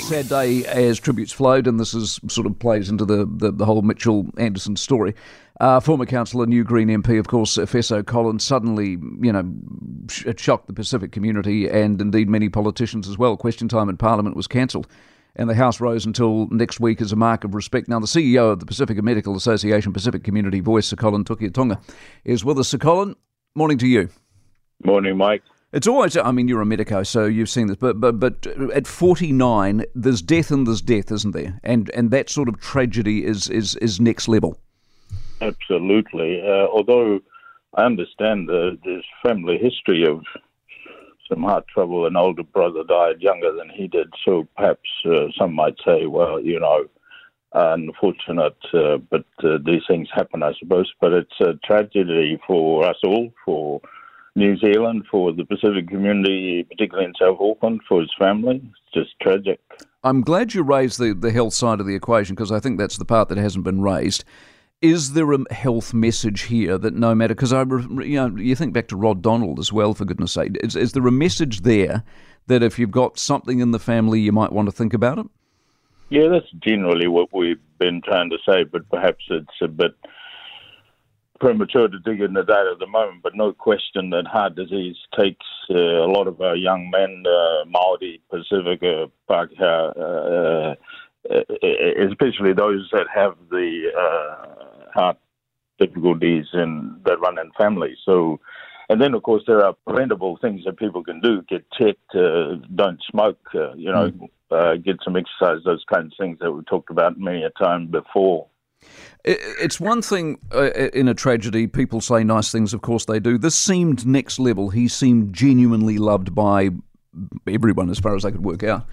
Sad day as tributes flowed, and this is sort of plays into the, the, the whole Mitchell Anderson story. Uh, former councillor, new Green MP, of course, Efeso Collins, suddenly, you know, it shocked the Pacific community and indeed many politicians as well. Question time in Parliament was cancelled, and the House rose until next week as a mark of respect. Now, the CEO of the Pacific Medical Association, Pacific Community Voice, Sir Colin Tukuitonga, is with us. Sir Colin, morning to you. Morning, Mike. It's always, I mean, you're a medico, so you've seen this, but but but at 49, there's death and there's death, isn't there? And and that sort of tragedy is is is next level. Absolutely. Uh, although I understand the, there's family history of some heart trouble. An older brother died younger than he did, so perhaps uh, some might say, well, you know, unfortunate, uh, but uh, these things happen, I suppose. But it's a tragedy for us all, for New Zealand, for the Pacific community, particularly in South Auckland, for his family. It's just tragic. I'm glad you raised the, the health side of the equation because I think that's the part that hasn't been raised. Is there a health message here that no matter because I you know you think back to Rod Donald as well for goodness sake is, is there a message there that if you've got something in the family you might want to think about it? Yeah, that's generally what we've been trying to say, but perhaps it's a bit premature to dig into that at the moment, but no question that heart disease takes uh, a lot of our young men, uh, Maori, Pasifika, Pākehā, uh, uh, especially those that have the uh, heart difficulties and that run in families. So, and then of course there are preventable things that people can do: get checked, uh, don't smoke, you know, mm. get some exercise, those kinds of things that we talked about many a time before. It's one thing uh, in a tragedy, people say nice things, of course they do. This seemed next level. He seemed genuinely loved by everyone, as far as I could work out.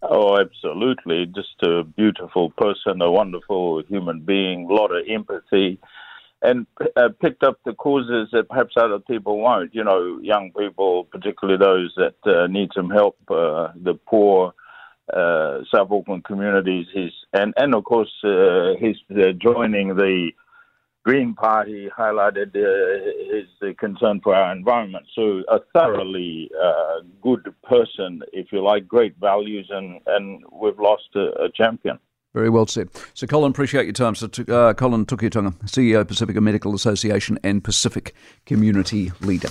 Oh, absolutely. Just a beautiful person, a wonderful human being, a lot of empathy, and uh, picked up the causes that perhaps other people won't. You know, young people, particularly those that uh, need some help, uh, the poor uh, South Auckland communities. And and of course uh, he's uh, joining the Green Party. Highlighted uh, his uh, concern for our environment. So a thoroughly uh, good person, if you like, great values, and and we've lost a, a champion. Very well said. So, Colin, appreciate your time. So, uh, Colin Tukuitonga, CEO, Pasifika Medical Association and Pacific Community Leader.